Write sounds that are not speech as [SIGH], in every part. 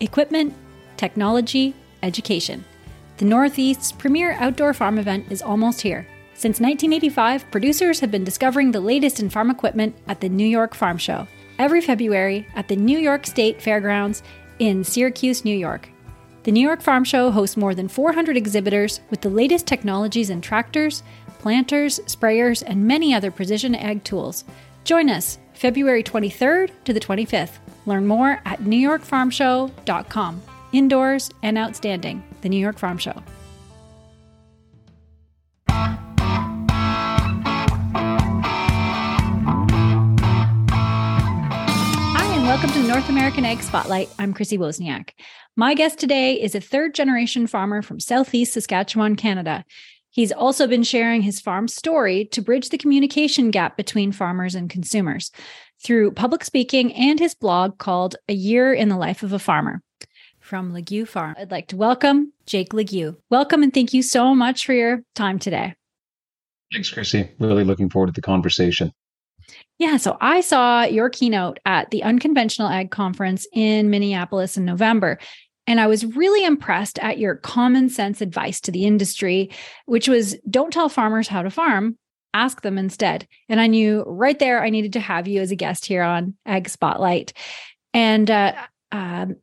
equipment, technology, education. The Northeast's premier outdoor farm event is almost here. Since 1985, producers have been discovering the latest in farm equipment at the New York Farm Show, every February at the New York State Fairgrounds in Syracuse, New York. The New York Farm Show hosts more than 400 exhibitors with the latest technologies in tractors, planters, sprayers, and many other precision ag tools. Join us February 23rd to the 25th. Learn more at newyorkfarmshow.com. Indoors and outstanding, the New York Farm Show. Hi, and welcome to the North American Ag Spotlight. I'm Chrissy Wozniak. My guest today is a third generation farmer from Southeast Saskatchewan, Canada. He's also been sharing his farm story to bridge the communication gap between farmers and consumers through public speaking and his blog called A Year in the Life of a Farmer. From Leguee Farm, I'd like to welcome Jake Leguee. Welcome and thank you so much for your time today. Thanks, Chrissy. Really looking forward to the conversation. Yeah, so I saw your keynote at the Unconventional Ag Conference in Minneapolis in November. And I was really impressed at your common sense advice to the industry, which was don't tell farmers how to farm, ask them instead. And I knew right there I needed to have you as a guest here on Ag Spotlight. And uh, um,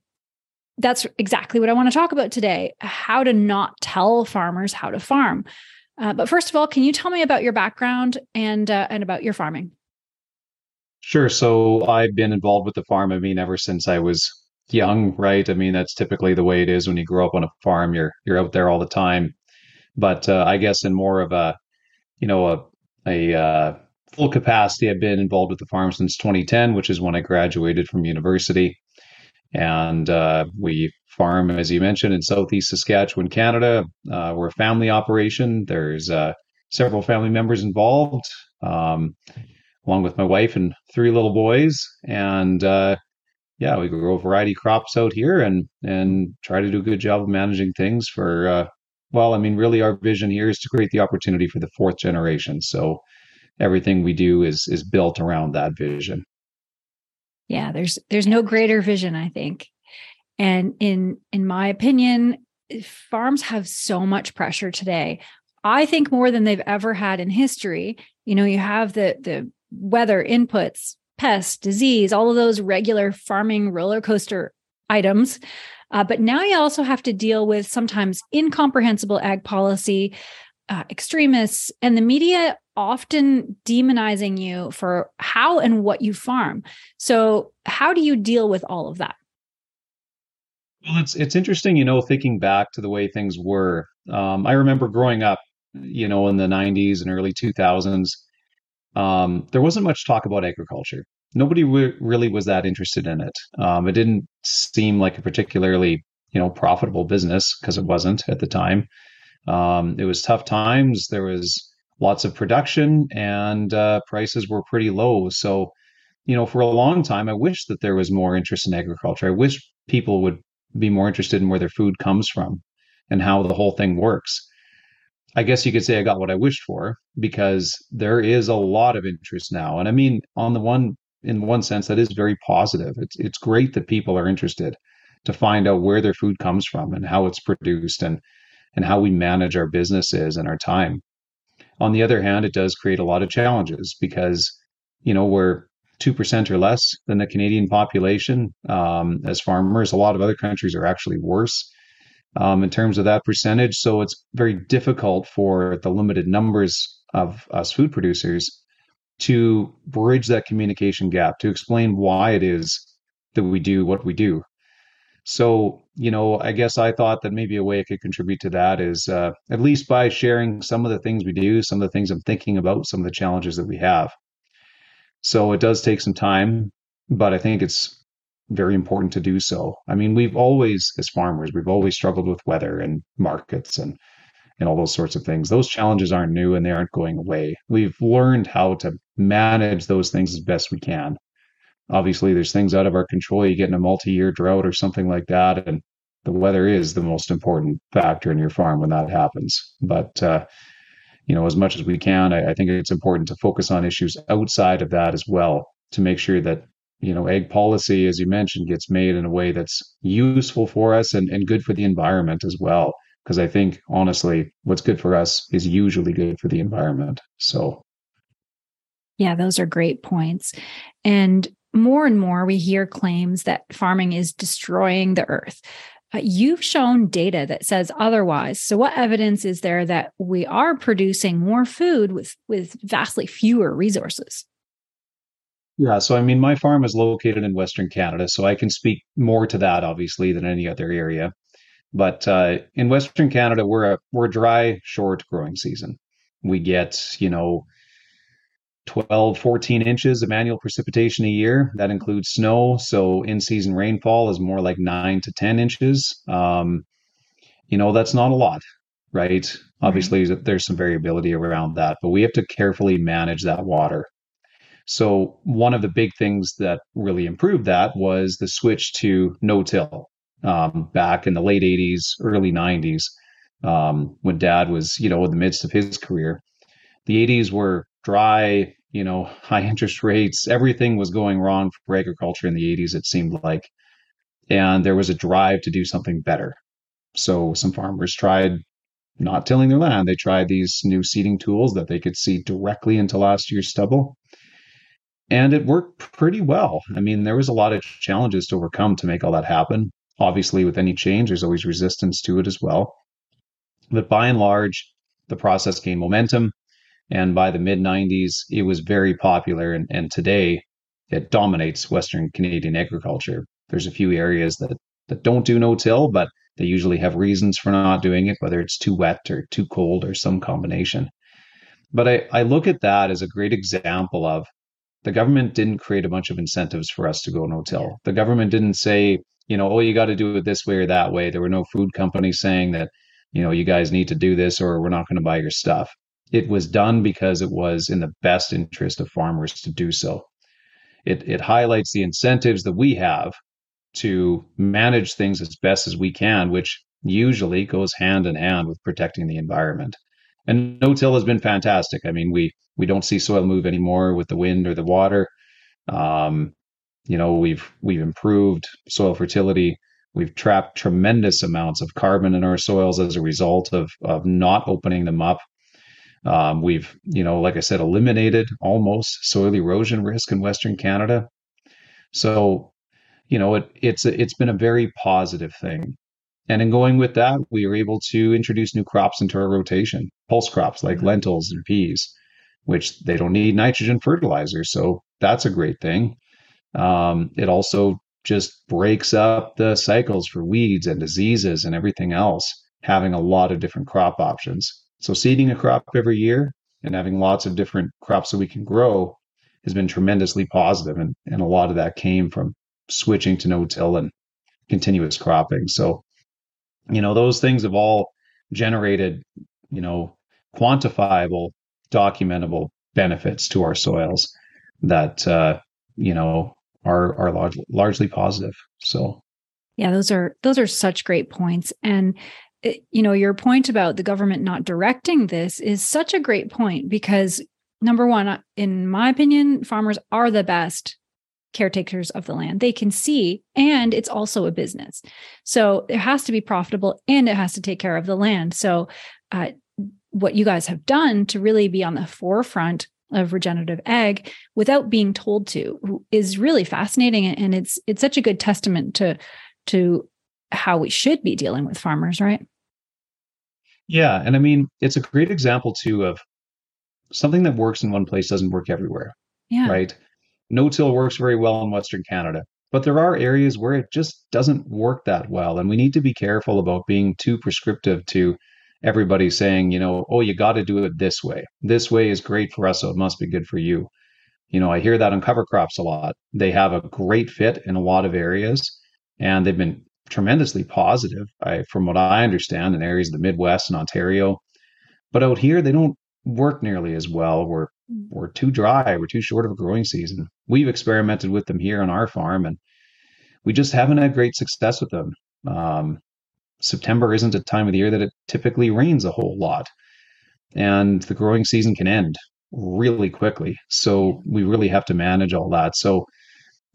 that's exactly what I want to talk about today how to not tell farmers how to farm. Uh, but first of all, can you tell me about your background and uh, and about your farming? Sure. So I've been involved with the farm. I mean, ever since I was young, right? I mean, that's typically the way it is when you grow up on a farm. You're you're out there all the time. But uh, I guess in more of a, you know, a a uh, full capacity, I've been involved with the farm since 2010, which is when I graduated from university. And uh, we farm, as you mentioned, in southeast Saskatchewan, Canada. Uh, we're a family operation. There's uh, several family members involved, um, along with my wife and three little boys. And uh, yeah, we grow variety crops out here and and try to do a good job of managing things for uh, well, I mean, really our vision here is to create the opportunity for the fourth generation. So everything we do is is built around that vision. Yeah, there's there's no greater vision, I think. And in in my opinion, farms have so much pressure today. I think more than they've ever had in history. You know, you have the the weather inputs, pests, disease, all of those regular farming roller coaster items. Uh, but now you also have to deal with sometimes incomprehensible ag policy, uh, extremists, and the media often demonizing you for how and what you farm. So, how do you deal with all of that? Well, it's it's interesting, you know, thinking back to the way things were. Um, I remember growing up, you know, in the '90s and early 2000s um, there wasn't much talk about agriculture. Nobody re- really was that interested in it. Um, it didn't seem like a particularly, you know, profitable business because it wasn't at the time. Um, it was tough times. There was lots of production, and uh, prices were pretty low. So, you know, for a long time, I wish that there was more interest in agriculture. I wish people would be more interested in where their food comes from and how the whole thing works. I guess you could say I got what I wished for because there is a lot of interest now. And I mean, on the one in one sense, that is very positive. It's it's great that people are interested to find out where their food comes from and how it's produced and and how we manage our businesses and our time. On the other hand, it does create a lot of challenges because you know we're two percent or less than the Canadian population um, as farmers. A lot of other countries are actually worse um, in terms of that percentage. So it's very difficult for the limited numbers of us food producers to bridge that communication gap, to explain why it is that we do what we do. So, you know, I guess I thought that maybe a way I could contribute to that is uh, at least by sharing some of the things we do, some of the things I'm thinking about, some of the challenges that we have. So it does take some time, but I think it's very important to do so. I mean, we've always, as farmers, we've always struggled with weather and markets and and all those sorts of things. Those challenges aren't new and they aren't going away. We've learned how to manage those things as best we can. Obviously, there's things out of our control. You get in a multi-year drought or something like that, and the weather is the most important factor in your farm when that happens. But uh, you know, as much as we can, I, I think it's important to focus on issues outside of that as well to make sure that you know, ag policy, as you mentioned, gets made in a way that's useful for us and, and good for the environment as well. Because I think, honestly, what's good for us is usually good for the environment. So, yeah, those are great points. And more and more, we hear claims that farming is destroying the earth. Uh, you've shown data that says otherwise. So, what evidence is there that we are producing more food with, with vastly fewer resources? Yeah, so I mean, my farm is located in Western Canada, so I can speak more to that, obviously, than any other area. But uh, in Western Canada, we're a we're a dry, short growing season. We get, you know, 12, 14 inches of annual precipitation a year. That includes snow. So in season rainfall is more like nine to 10 inches. Um, you know, that's not a lot, right? Mm-hmm. Obviously, there's some variability around that, but we have to carefully manage that water. So one of the big things that really improved that was the switch to no-till um, back in the late 80s, early 90s, um, when dad was, you know, in the midst of his career. The 80s were dry, you know, [LAUGHS] high interest rates. Everything was going wrong for agriculture in the 80s, it seemed like. And there was a drive to do something better. So some farmers tried not tilling their land. They tried these new seeding tools that they could seed directly into last year's stubble and it worked pretty well. I mean, there was a lot of challenges to overcome to make all that happen. Obviously, with any change, there's always resistance to it as well. But by and large, the process gained momentum. And by the mid 90s, it was very popular. And, and today, it dominates Western Canadian agriculture. There's a few areas that, that don't do no till, but they usually have reasons for not doing it, whether it's too wet or too cold or some combination. But I, I look at that as a great example of the government didn't create a bunch of incentives for us to go no till. The government didn't say, you know, oh, you got to do it this way or that way. There were no food companies saying that, you know, you guys need to do this or we're not going to buy your stuff. It was done because it was in the best interest of farmers to do so. It, it highlights the incentives that we have to manage things as best as we can, which usually goes hand in hand with protecting the environment. And no till has been fantastic. I mean, we we don't see soil move anymore with the wind or the water. Um, you know, we've we've improved soil fertility. We've trapped tremendous amounts of carbon in our soils as a result of of not opening them up. Um, we've, you know, like I said, eliminated almost soil erosion risk in Western Canada. So, you know, it, it's it's been a very positive thing. And in going with that, we were able to introduce new crops into our rotation, pulse crops like mm-hmm. lentils and peas, which they don't need nitrogen fertilizer. So that's a great thing. Um, it also just breaks up the cycles for weeds and diseases and everything else, having a lot of different crop options. So seeding a crop every year and having lots of different crops that we can grow has been tremendously positive. and, and a lot of that came from switching to no-till and continuous cropping. So you know those things have all generated you know quantifiable documentable benefits to our soils that uh, you know are are large, largely positive so yeah those are those are such great points and eh, you know your point about the government not directing this is such a great point because number one uh, in my opinion farmers are the best caretakers of the land. They can see, and it's also a business. So it has to be profitable and it has to take care of the land. So, uh, what you guys have done to really be on the forefront of regenerative ag without being told to is really fascinating. And it's it's such a good testament to to how we should be dealing with farmers right? Yeah. And i mean it's a great example too of something that works in one place doesn't work everywhere yeah. right? No-till works very well in Western Canada, but there are areas where it just doesn't work that well. And we need to be careful about being too prescriptive to everybody saying, you know, oh, you got to do it this way. This way is great for us, so it must be good for you. You know, I hear that on cover crops a lot. They have a great fit in a lot of areas, and they've been tremendously positive, I, from what I understand, in areas of the Midwest and Ontario. But out here, they don't work nearly as well. We're we're too dry. We're too short of a growing season. We've experimented with them here on our farm, and we just haven't had great success with them. Um, September isn't a time of the year that it typically rains a whole lot, and the growing season can end really quickly. So we really have to manage all that. So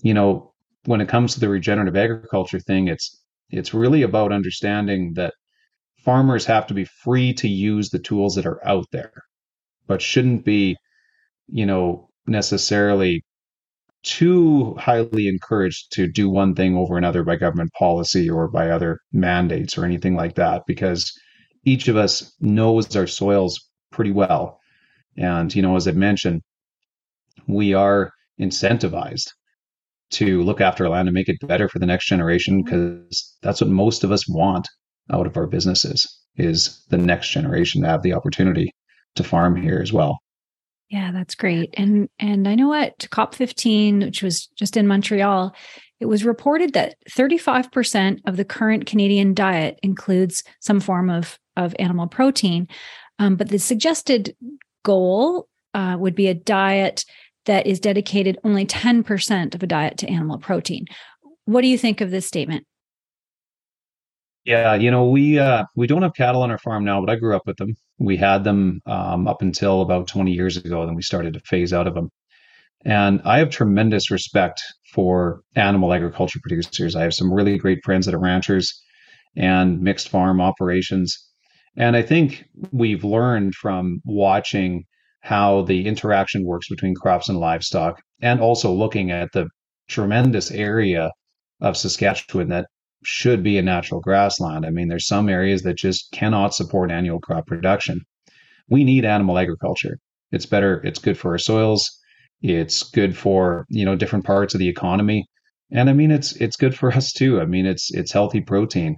you know, when it comes to the regenerative agriculture thing, it's it's really about understanding that farmers have to be free to use the tools that are out there, but shouldn't be, you know, necessarily too highly encouraged to do one thing over another by government policy or by other mandates or anything like that, because each of us knows our soils pretty well. And, you know, as I mentioned, we are incentivized to look after our land and make it better for the next generation because that's what most of us want out of our businesses is the next generation to have the opportunity to farm here as well. Yeah, that's great. And and I know at COP15, which was just in Montreal, it was reported that 35% of the current Canadian diet includes some form of of animal protein. Um, but the suggested goal uh, would be a diet that is dedicated only 10% of a diet to animal protein. What do you think of this statement? Yeah, you know, we uh, we don't have cattle on our farm now, but I grew up with them. We had them um, up until about 20 years ago, then we started to phase out of them. And I have tremendous respect for animal agriculture producers. I have some really great friends that are ranchers and mixed farm operations. And I think we've learned from watching how the interaction works between crops and livestock, and also looking at the tremendous area of Saskatchewan that should be a natural grassland. I mean, there's some areas that just cannot support annual crop production. We need animal agriculture. It's better, it's good for our soils, it's good for, you know, different parts of the economy. And I mean it's it's good for [LAUGHS] us too. I mean it's it's healthy protein.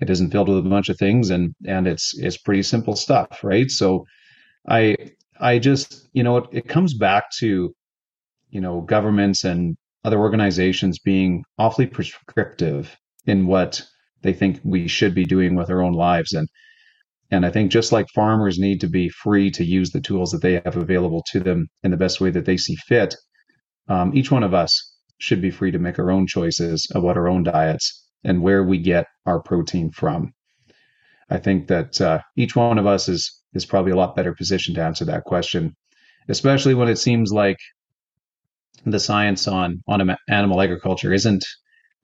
It isn't filled with a bunch of things and and it's it's pretty simple stuff, right? So I I just, you know, it, it comes back to, you know, governments and other organizations being awfully prescriptive in what they think we should be doing with our own lives. And and I think just like farmers need to be free to use the tools that they have available to them in the best way that they see fit, um, each one of us should be free to make our own choices about our own diets and where we get our protein from. I think that uh, each one of us is is probably a lot better positioned to answer that question, especially when it seems like the science on on animal agriculture isn't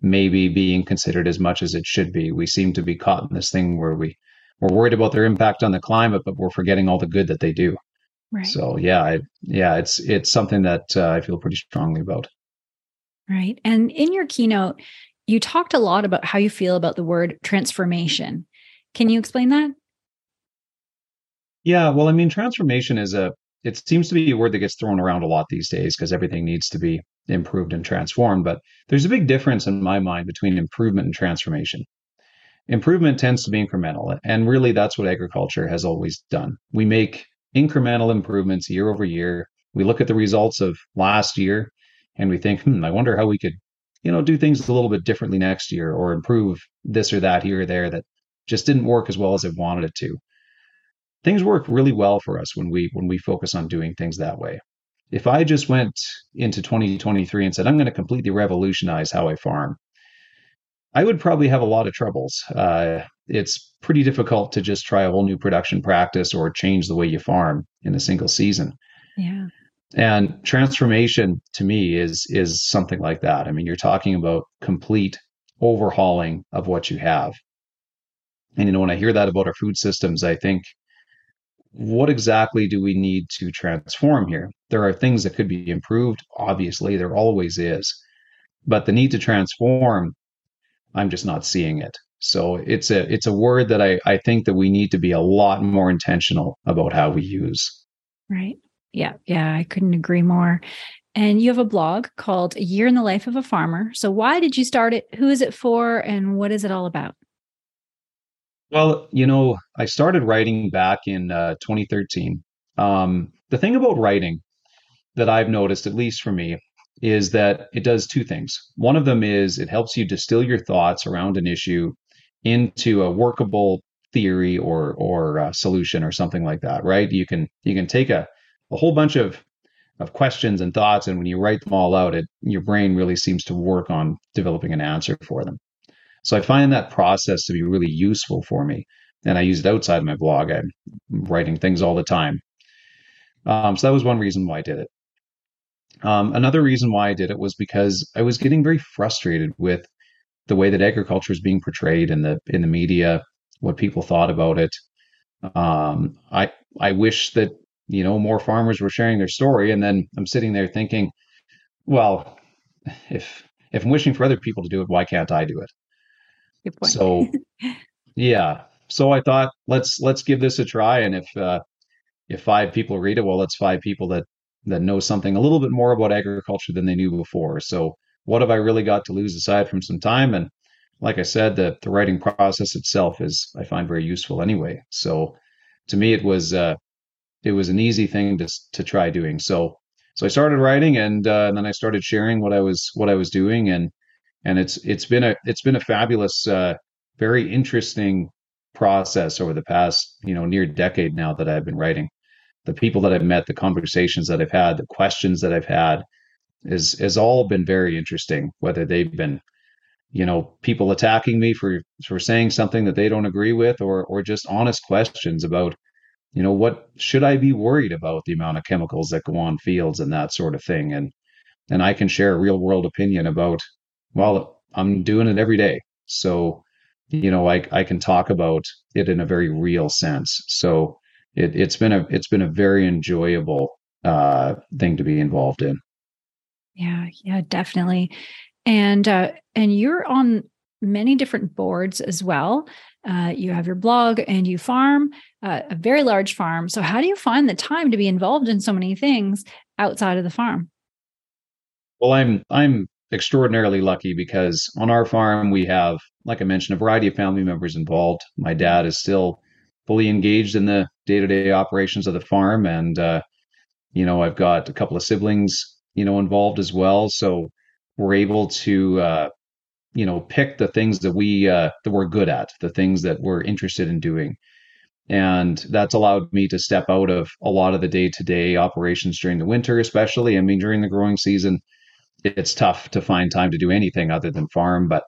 maybe being considered as much as it should be. We seem to be caught in this thing where we we're worried about their impact on the climate, but we're forgetting all the good that they do. Right. So yeah, I, yeah, it's it's something that uh, I feel pretty strongly about. Right. And in your keynote, you talked a lot about how you feel about the word transformation. Can you explain that? Yeah, well, I mean, transformation is a it seems to be a word that gets thrown around a lot these days because everything needs to be improved and transformed. But there's a big difference in my mind between improvement and transformation. Improvement tends to be incremental, and really that's what agriculture has always done. We make incremental improvements year over year. We look at the results of last year and we think, hmm, I wonder how we could, you know, do things a little bit differently next year or improve this or that here or there that just didn't work as well as it wanted it to things work really well for us when we when we focus on doing things that way. If i just went into 2023 and said i'm going to completely revolutionize how i farm i would probably have a lot of troubles. Uh, it's pretty difficult to just try a whole new production practice or change the way you farm in a single season. Yeah. And transformation to me is is something like that. I mean you're talking about complete overhauling of what you have. And you know when i hear that about our food systems i think what exactly do we need to transform here? There are things that could be improved. Obviously, there always is. But the need to transform, I'm just not seeing it. So it's a it's a word that I, I think that we need to be a lot more intentional about how we use. Right. Yeah. Yeah. I couldn't agree more. And you have a blog called A Year in the Life of a Farmer. So why did you start it? Who is it for? And what is it all about? Well, you know, I started writing back in uh, 2013. Um, the thing about writing that I've noticed, at least for me, is that it does two things. One of them is it helps you distill your thoughts around an issue into a workable theory or or uh, solution or something like that, right? You can you can take a a whole bunch of of questions and thoughts, and when you write them all out, it your brain really seems to work on developing an answer for them. So I find that process to be really useful for me. And I use it outside my blog. I'm writing things all the time. Um, so that was one reason why I did it. Um, another reason why I did it was because I was getting very frustrated with the way that agriculture is being portrayed in the in the media, what people thought about it. Um, I I wish that you know more farmers were sharing their story, and then I'm sitting there thinking, well, if if I'm wishing for other people to do it, why can't I do it? Good point. So yeah, so I thought let's let's give this a try, and if uh, if five people read it, well, it's five people that that know something a little bit more about agriculture than they knew before. So what have I really got to lose aside from some time? And like I said, the the writing process itself is I find very useful anyway. So to me, it was uh, it was an easy thing to to try doing. So so I started writing, and, uh, and then I started sharing what I was what I was doing, and and it's it's been a it's been a fabulous, uh, very interesting process over the past you know near decade now that I've been writing. The people that I've met, the conversations that I've had, the questions that I've had, is has all been very interesting. Whether they've been you know people attacking me for for saying something that they don't agree with, or or just honest questions about you know what should I be worried about the amount of chemicals that go on fields and that sort of thing, and and I can share a real world opinion about well I'm doing it every day, so you know I I can talk about it in a very real sense. So it, it's been a it's been a very enjoyable uh, thing to be involved in. Yeah, yeah, definitely. And uh, and you're on many different boards as well. Uh, you have your blog and you farm uh, a very large farm. So how do you find the time to be involved in so many things outside of the farm? Well, I'm I'm extraordinarily lucky because on our farm we have, like I mentioned, a variety of family members involved. My dad is still fully engaged in the day-to-day operations of the farm, and uh, you know I've got a couple of siblings, you know, involved as well. So we're able to uh, you know pick the things that we uh, that we're good at the things that we're interested in doing and that's allowed me to step out of a lot of the day-to-day operations during the winter especially i mean during the growing season it's tough to find time to do anything other than farm but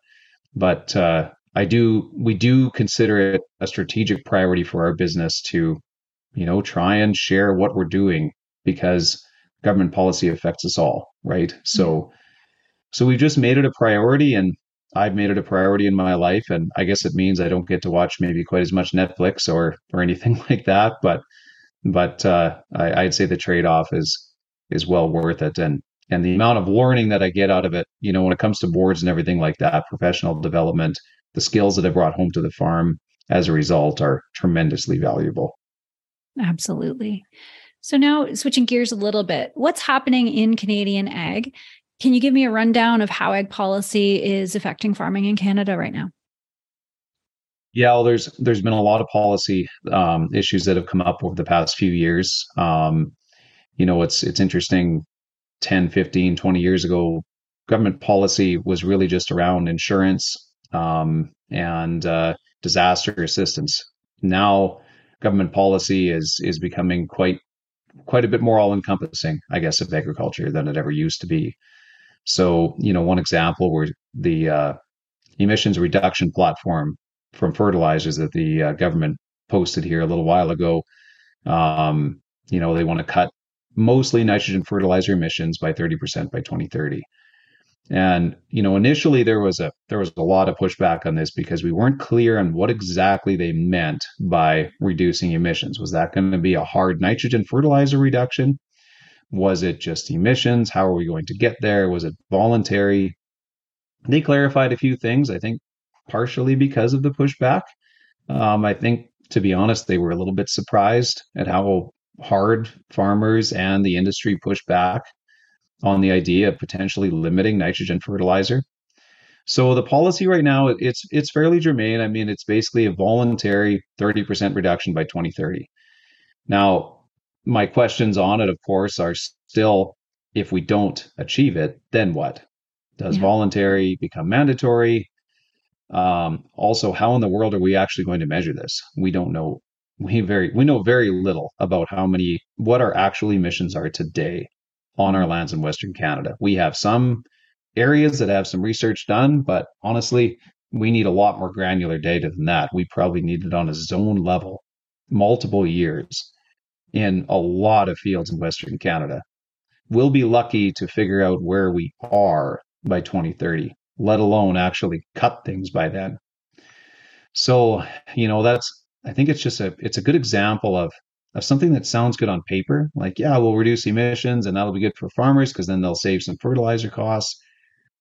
but uh, i do we do consider it a strategic priority for our business to you know try and share what we're doing because government policy affects us all right so mm-hmm. so we've just made it a priority and I've made it a priority in my life, and I guess it means I don't get to watch maybe quite as much Netflix or or anything [LAUGHS] like that. But but uh, I, I'd say the trade off is is well worth it, and and the amount of learning that I get out of it, you know, when it comes to boards and everything like that, professional development, the skills that I brought home to the farm as a result are tremendously valuable. Absolutely. So now switching gears a little bit, what's happening in Canadian ag can you give me a rundown of how ag policy is affecting farming in Canada right now? Yeah, well, there's there's been a lot of policy um, issues that have come up over the past few years. Um, you know, it's it's interesting 10, 15, 20 years ago, government policy was really just around insurance um, and uh, disaster assistance. Now, government policy is is becoming quite quite a bit more all encompassing, I guess, of agriculture than it ever used to be. So, you know, one example where the uh, emissions reduction platform from fertilizers that the uh, government posted here a little while ago, um, you know, they want to cut mostly nitrogen fertilizer emissions by 30% by 2030. And you know, initially there was a there was a lot of pushback on this because we weren't clear on what exactly they meant by reducing emissions. Was that going to be a hard nitrogen fertilizer reduction? Was it just emissions? How are we going to get there? Was it voluntary? They clarified a few things, I think, partially because of the pushback. Um, I think, to be honest, they were a little bit surprised at how hard farmers and the industry pushed back on the idea of potentially limiting nitrogen fertilizer. So the policy right now it's it's fairly germane. I mean, it's basically a voluntary 30% reduction by 2030. Now, my questions on it, of course, are still if we don't achieve it, then what? Does yeah. voluntary become mandatory? Um, also, how in the world are we actually going to measure this? We don't know. We very we know very little about how many what our actual emissions are today on our lands in Western Canada. We have some areas that have some research done, but honestly, we need a lot more granular data than that. We probably need it on a zone level, multiple years in a lot of fields in Western Canada. we'll be lucky to figure out where we are by 2030, let alone actually cut things by then. So, you know, that's I think it's just a it's a good example of of something that sounds good on paper. Like, yeah, we'll reduce emissions and that'll be good for farmers because then they'll save some fertilizer costs.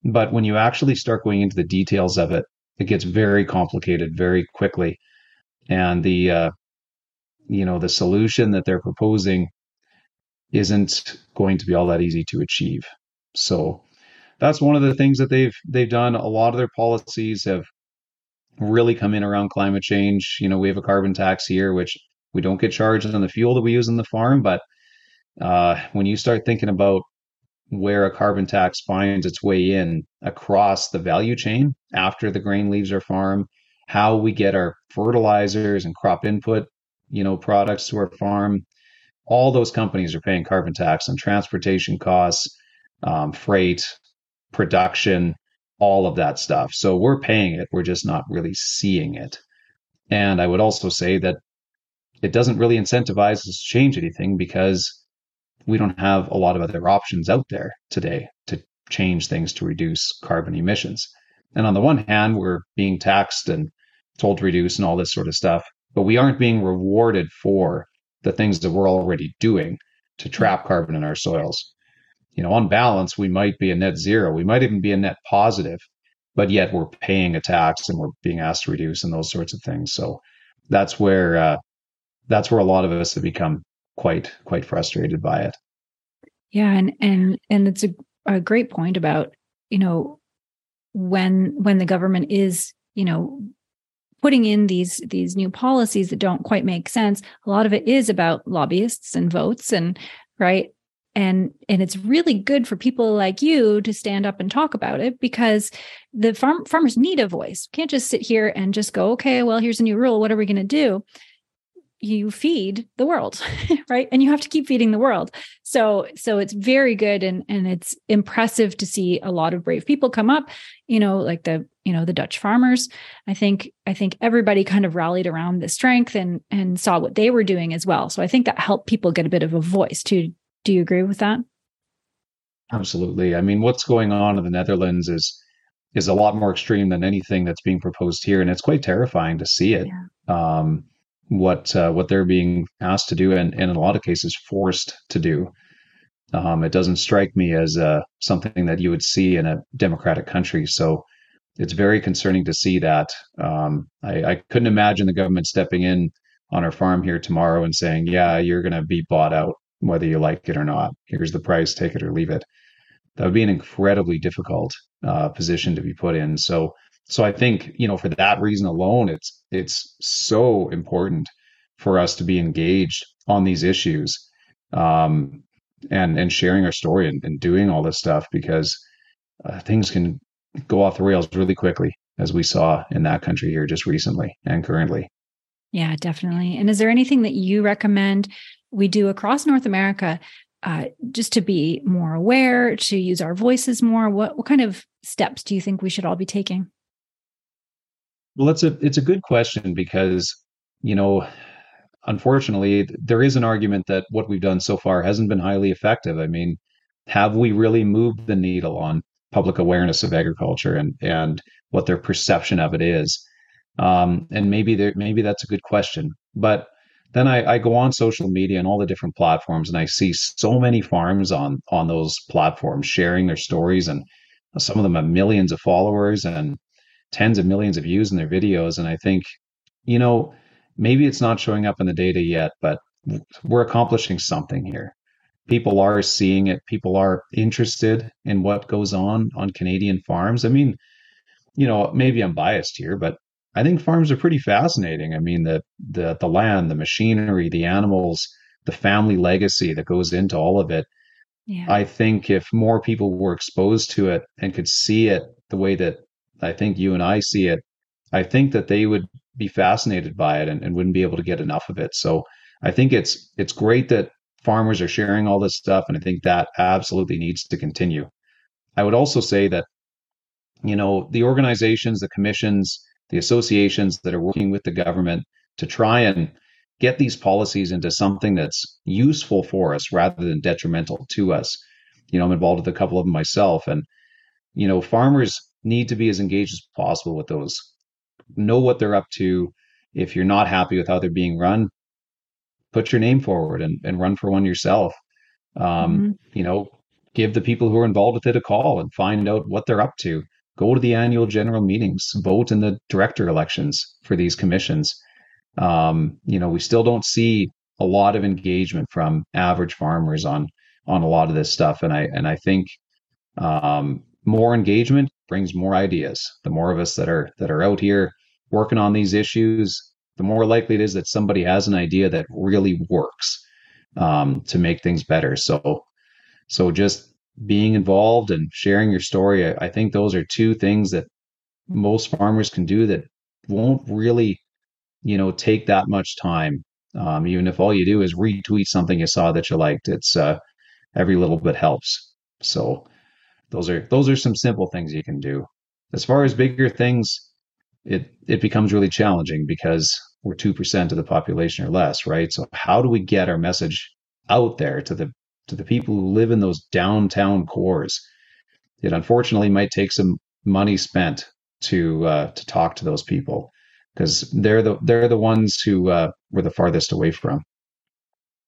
But when you actually start going into the details of it, it gets very complicated very quickly. And the uh, you know the solution that they're proposing isn't going to be all that easy to achieve. So that's one of the things that they've they've done. A lot of their policies have really come in around climate change. You know, we have a carbon tax here, which we don't get charged on the fuel that we use in the farm, but uh, when you start thinking about where a carbon tax finds its way in across the value chain after the grain leaves our farm, how we get our fertilizers and crop input, you know, products to our farm, all those companies are paying carbon tax on transportation costs, um, freight, production, all of that stuff. So we're paying it. We're just not really seeing it. And I would also say that it doesn't really incentivize us to change anything because we don't have a lot of other options out there today to change things to reduce carbon emissions. And on the one hand, we're being taxed and told to reduce and all this sort of stuff, but we aren't being rewarded for the things that we're already doing to trap carbon in our soils. You know, on balance, we might be a net zero. We might even be a net positive, but yet we're paying a tax and we're being asked to reduce and those sorts of things. So that's where uh, that's where a lot of us have become quite quite frustrated by it. Yeah, and and and it's a, a great point about you know when when the government is you know putting in these these new policies that don't quite make sense a lot of it is about lobbyists and votes and right and and it's really good for people like you to stand up and talk about it because the farm farmers need a voice. Can't just sit here and just go okay well here's a new rule. What are we going to do? You feed the world [LAUGHS] right? And you have to keep feeding the world. So so it's very good and and it's impressive to see a lot of brave people come up you know like the you know the dutch farmers. I think i think everybody kind of rallied around the strength and and saw what they were doing as well. So i think that helped people get a bit of a voice too do you agree with that absolutely i mean what's going on in the netherlands is is a lot more extreme than anything that's being proposed here and it's quite terrifying to see it yeah. um what uh, what they're being asked to do and, and in a lot of cases forced to do. Um, it doesn't strike me as uh, something that you would see in a democratic country. So it's very concerning to see that. Um, I, I, couldn't imagine the government stepping in on our farm here tomorrow and saying, "Yeah, you're going to be bought out, whether you like it or not. Here's the price, take it or leave it." That would be an incredibly difficult uh, position to be put in. So so I think, you know, for that reason alone, it's it's so important for us to be engaged on these issues um, and and sharing our story and, and doing all this stuff because uh, things can go off the rails really quickly, as we saw in that country here just recently and currently. Yeah, definitely. And is there anything that you recommend we do across North America uh, just to be more aware, to use our voices more? What what kind of steps do you think we should all be taking? Well, it's a it's a good question because you know, unfortunately, there is an argument that what we've done so far hasn't been highly effective. I mean, have we really moved the needle on public awareness of agriculture and and what their perception of it is? Um, and maybe there maybe that's a good question, but then I, I go on social media and all the different platforms and I see so many farms on on those platforms sharing their stories and some of them have millions of followers and tens of millions of views in their videos. And I think, you know, maybe it's not showing up in the data yet, but we're accomplishing something here. People are seeing it. People are interested in what goes on on Canadian farms. I mean, you know, maybe I'm biased here, but I think farms are pretty fascinating. I mean, the the the land, the machinery, the animals, the family legacy that goes into all of it. Yeah. I think if more people were exposed to it and could see it the way that I think you and I see it, I think that they would be fascinated by it and, and wouldn't be able to get enough of it. So I think it's it's great that farmers are sharing all this stuff, and I think that absolutely needs to continue. I would also say that, you know, the organizations, the commissions, the associations that are working with the government to try and get these policies into something that's useful for us rather than detrimental to us you know, I'm involved with a couple of them myself. And, you know, farmers need to be as engaged as possible with those. Know what they're up to. If you're not happy with how they're being run, put your name forward and, and run for one yourself. Um, mm-hmm. You know, give the people who are involved with it a call and find out what they're up to. Go to the annual general meetings, vote in the director elections for these commissions. Um, you know, we still don't see a lot of engagement from average farmers on on a lot of this stuff, and I and I think um, more engagement brings more ideas. The more of us that are that are out here working on these issues, the more likely it is that somebody has an idea that really works um, to make things better. So, so just being involved and sharing your story, I, I think those are two things that most farmers can do that won't really, you know, take that much time. Um, even if all you do is retweet something you saw that you liked, it's uh, every little bit helps. So, those are those are some simple things you can do. As far as bigger things, it it becomes really challenging because we're two percent of the population or less, right? So how do we get our message out there to the to the people who live in those downtown cores? It unfortunately might take some money spent to uh, to talk to those people because they're the they're the ones who uh, we're the farthest away from.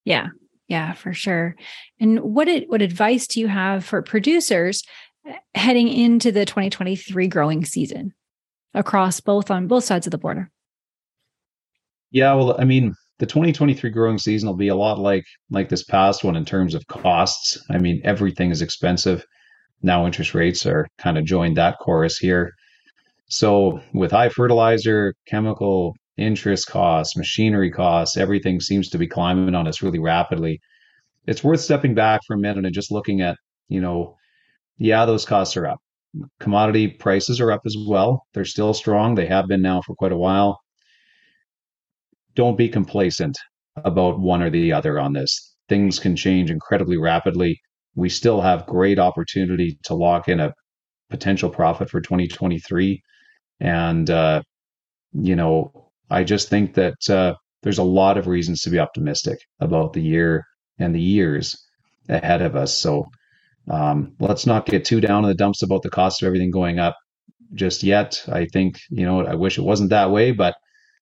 Yeah, yeah, for sure. And what it, what advice do you have for producers eh, heading into the 2023 growing season across both on both sides of the border? Yeah, well, I mean, the 2023 growing season will be a lot like like this past one in terms of costs. I mean, everything is expensive. Now interest rates are kind of joined that chorus here. So with high fertilizer, chemical, interest costs, machinery costs, everything seems to be climbing on us really rapidly. It's worth stepping back for a minute and just looking at, you know, yeah, those costs are up. Commodity prices are up as well. They're still strong. They have been now for quite a while. Don't be complacent about one or the other on this. Things can change incredibly rapidly. We still have great opportunity to lock in a potential profit for 2023. And, uh, you know, I just think that uh, there's a lot of reasons to be optimistic about the year and the years ahead of us. So um, let's not get too down in the dumps about the cost of everything going up just yet. I think you know I wish it wasn't that way, but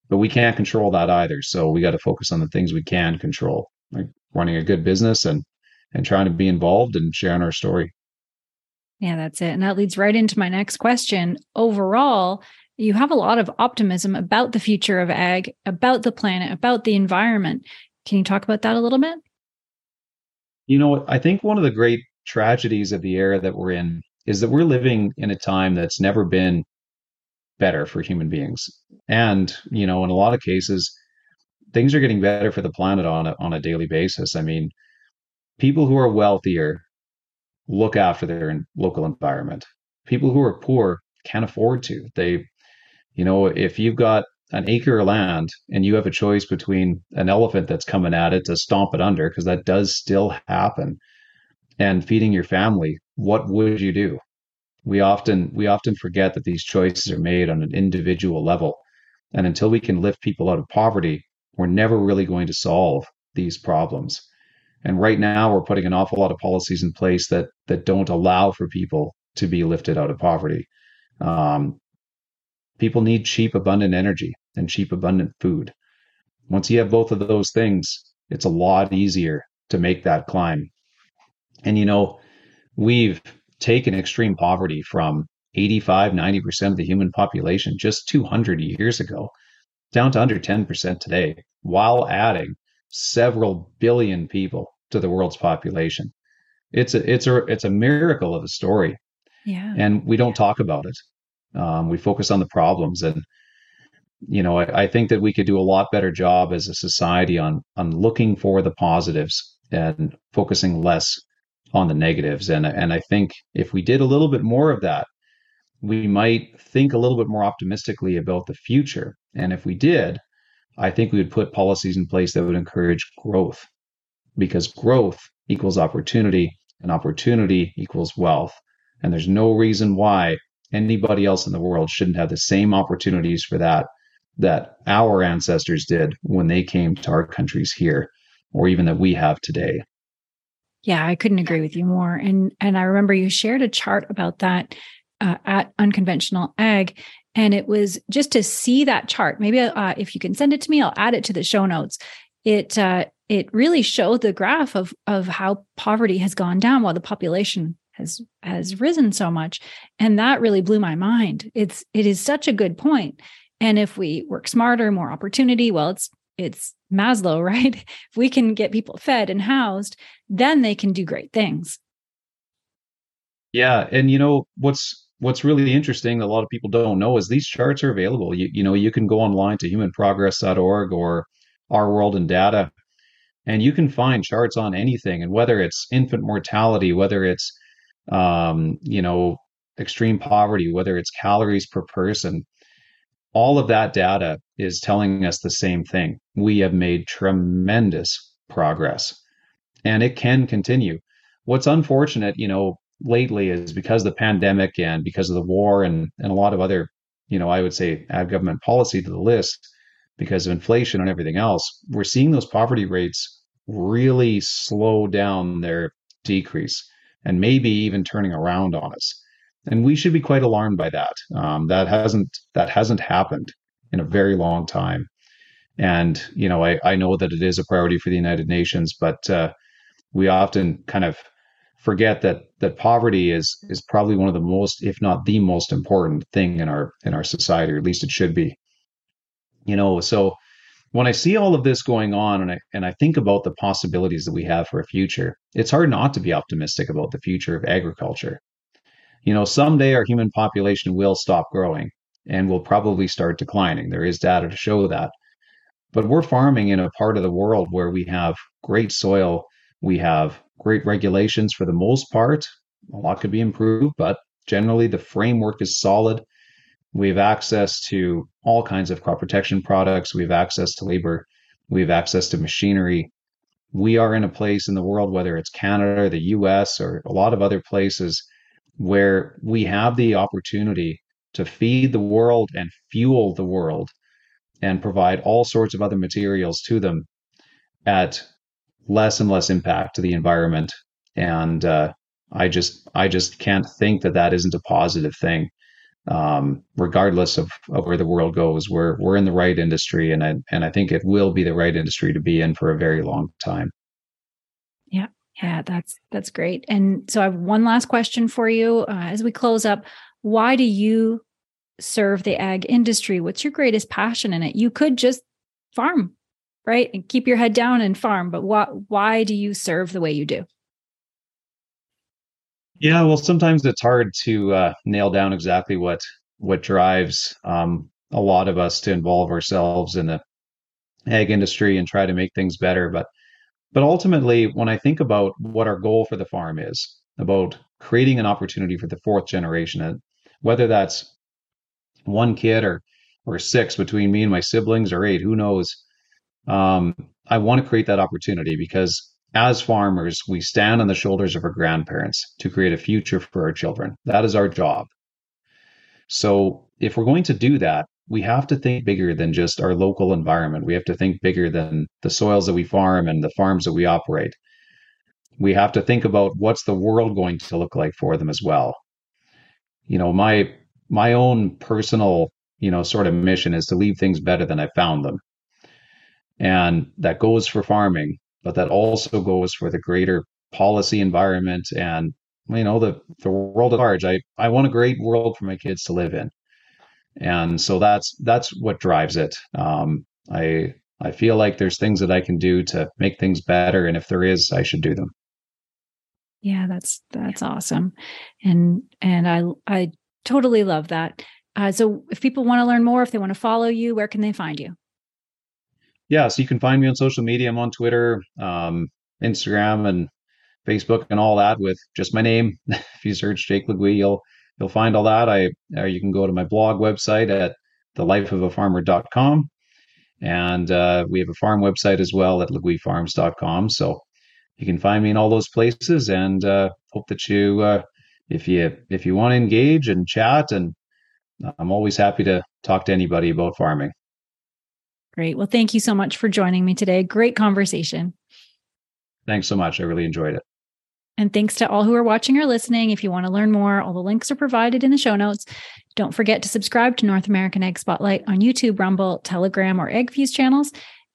but we can't control that either. So we got to focus on the things we can control, like running a good business and and trying to be involved and sharing our story. Yeah, that's it. And that leads right into my next question. Overall, you have a lot of optimism about the future of ag, about the planet, about the environment. Can you talk about that a little bit? You know, I think one of the great tragedies of the era that we're in is that we're living in a time that's never been better for human beings. And, you know, in a lot of cases, things are getting better for the planet on a, on a daily basis. I mean, people who are wealthier look after their local environment. People who are poor can't afford to. They you know, if you've got an acre of land and you have a choice between an elephant that's coming at it to stomp it under, because that does still happen, and feeding your family, what would you do? We often we often forget that these choices are made on an individual level. And until we can lift people out of poverty, we're never really going to solve these problems. And right now we're putting an awful lot of policies in place that that don't allow for people to be lifted out of poverty. Um, People need cheap, abundant energy and cheap, abundant food. Once you have both of those things, it's a lot easier to make that climb. And, you know, we've taken extreme poverty from 85, 90% of the human population just 200 years ago down to under 10% today, while adding several billion people to the world's population. It's a it's a it's a miracle of a story. Yeah. And we don't talk about it. Um, we focus on the problems, and you know, I, I, think that we could do a lot better job as a society on on looking for the positives and focusing less on the negatives. And and I think if we did a little bit more of that, we might think a little bit more optimistically about the future. And if we did, I think we would put policies in place that would encourage growth, because growth equals opportunity, and opportunity equals wealth. And there's no reason why anybody else in the world shouldn't have the same opportunities for that that our ancestors did when they came to our countries here, or even that we have today. Yeah, I couldn't agree with you more. And and I remember you shared a chart about that uh, at Unconventional Ag, and it was just to see that chart. Maybe uh, if you can send it to me, I'll add it to the show notes. It uh, it really showed the graph of of how poverty has gone down while the population has has risen so much, and that really blew my mind. It's it is such a good point. And if we work smarter, more opportunity, well, it's it's Maslow, [LAUGHS] right? If we can get people fed and housed, then they can do great things. Yeah, and you know what's what's really interesting a lot of people don't know is these charts are available. You you know you can go online to humanprogress.org or our world in data and you can find charts on anything and whether it's infant mortality, whether it's um, you know extreme poverty, whether it's calories per person, all of that data is telling us the same thing. We have made tremendous progress and it can continue. What's unfortunate, you know, lately is because the pandemic and because of the war and, and a lot of other, you know, I would say add government policy to the list because of inflation and everything else, we're seeing those poverty rates really slow down their decrease and maybe even turning around on us and we should be quite alarmed by that. Um, that hasn't that hasn't happened in a very long time, and you know I, I know that it is a priority for the United Nations, but uh, we often kind of forget that that poverty is is probably one of the most, if not the most important thing in our in our society, or at least it should be. You know, so when I see all of this going on and I and I think about the possibilities that we have for a future, it's hard not to be optimistic about the future of agriculture. You know, someday our human population will stop growing and will probably start declining. There is data to show that. But we're farming in a part of the world where we have great soil, we have great regulations for the most part. A lot could be improved, but generally the framework is solid. We have access to all kinds of crop protection products. We have access to labor. We have access to machinery. We are in a place in the world, whether it's Canada, the US, or a lot of other places, where we have the opportunity to feed the world and fuel the world and provide all sorts of other materials to them at less and less impact to the environment and uh, i just i just can't think that that isn't a positive thing um, regardless of, of where the world goes we're we're in the right industry and I, and I think it will be the right industry to be in for a very long time yeah yeah, that's that's great. And so I have one last question for you uh, as we close up. Why do you serve the ag industry? What's your greatest passion in it? You could just farm, right, and keep your head down and farm, but why why do you serve the way you do? Yeah, well, sometimes it's hard to uh, nail down exactly what what drives um, a lot of us to involve ourselves in the ag industry and try to make things better. But but ultimately, when I think about what our goal for the farm is, about creating an opportunity for the fourth generation, whether that's one kid or or six between me and my siblings or eight, who knows? Um, I want to create that opportunity because as farmers, we stand on the shoulders of our grandparents to create a future for our children. That is our job. So if we're going to do that, we have to think bigger than just our local environment. We have to think bigger than the soils that we farm and the farms that we operate. We have to think about what's the world going to look like for them as well. You know, my my own personal, you know, sort of mission is to leave things better than I found them. And that goes for farming, but that also goes for the greater policy environment and you know the the world at large. I I want a great world for my kids to live in and so that's that's what drives it. Um, I I feel like there's things that I can do to make things better, and if there is, I should do them. Yeah, that's that's awesome, and and I I totally love that. Uh, so, if people want to learn more, if they want to follow you, where can they find you? Yeah, so you can find me on social media. I'm on Twitter, um, Instagram, and Facebook, and all that with just my name. [LAUGHS] if you search Jake Leguee, you'll you'll find all that. I or you can go to my blog website at thelifeofafarmer.com. And uh, we have a farm website as well at legueefarms.com. So you can find me in all those places and uh, hope that you, uh, if you, if you want to engage and chat, and I'm always happy to talk to anybody about farming. Great. Well, thank you so much for joining me today. Great conversation. Thanks so much. I really enjoyed it. And thanks to all who are watching or listening. If you want to learn more, all the links are provided in the show notes. Don't forget to subscribe to North American Ag Spotlight on YouTube, Rumble, Telegram, or AgFuse channels.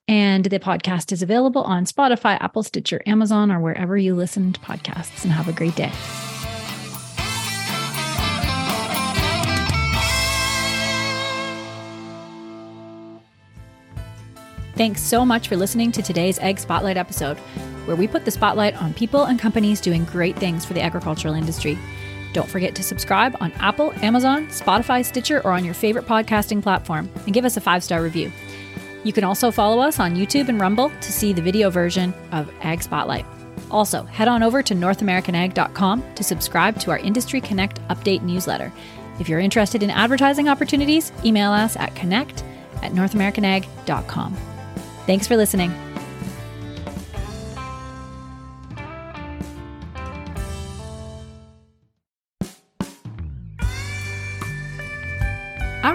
And the podcast is available on Spotify, Apple, Stitcher, Amazon, or wherever you listen to podcasts. And have a great day. Thanks so much for listening to today's Ag Spotlight episode, where we put the spotlight on people and companies doing great things for the agricultural industry. Don't forget to subscribe on Apple, Amazon, Spotify, Stitcher, or on your favorite podcasting platform, and give us a five star review. You can also follow us on YouTube and Rumble to see the video version of Ag Spotlight. Also, head on over to NorthAmericanAg.com to subscribe to our Industry Connect update newsletter. If you're interested in advertising opportunities, email us at connect at NorthAmericanAg.com. Thanks for listening.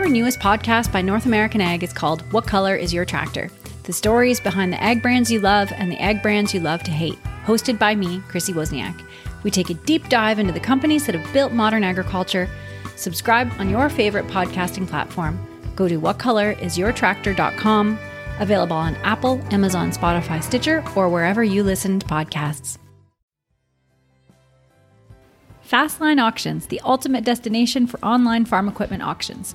Our newest podcast by North American Ag is called What Color is Your Tractor? The stories behind the ag brands you love and the ag brands you love to hate. Hosted by me, Chrissy Wozniak. We take a deep dive into the companies that have built modern agriculture. Subscribe on your favorite podcasting platform. Go to whatcolorisyourtractor.com Available on Apple, Amazon, Spotify, Stitcher, or wherever you listen to podcasts. Fastline Auctions, the ultimate destination for online farm equipment auctions.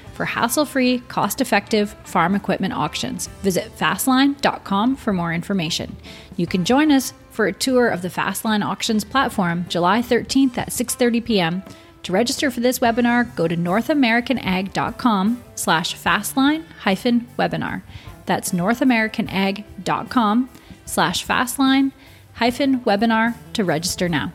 for hassle free, cost effective farm equipment auctions. Visit fastline.com for more information. You can join us for a tour of the Fastline Auctions platform July 13th at 6:30 p.m. To register for this webinar, go to northamericanag.com slash fastline hyphen webinar. That's northamericanag.com slash fastline hyphen webinar to register now.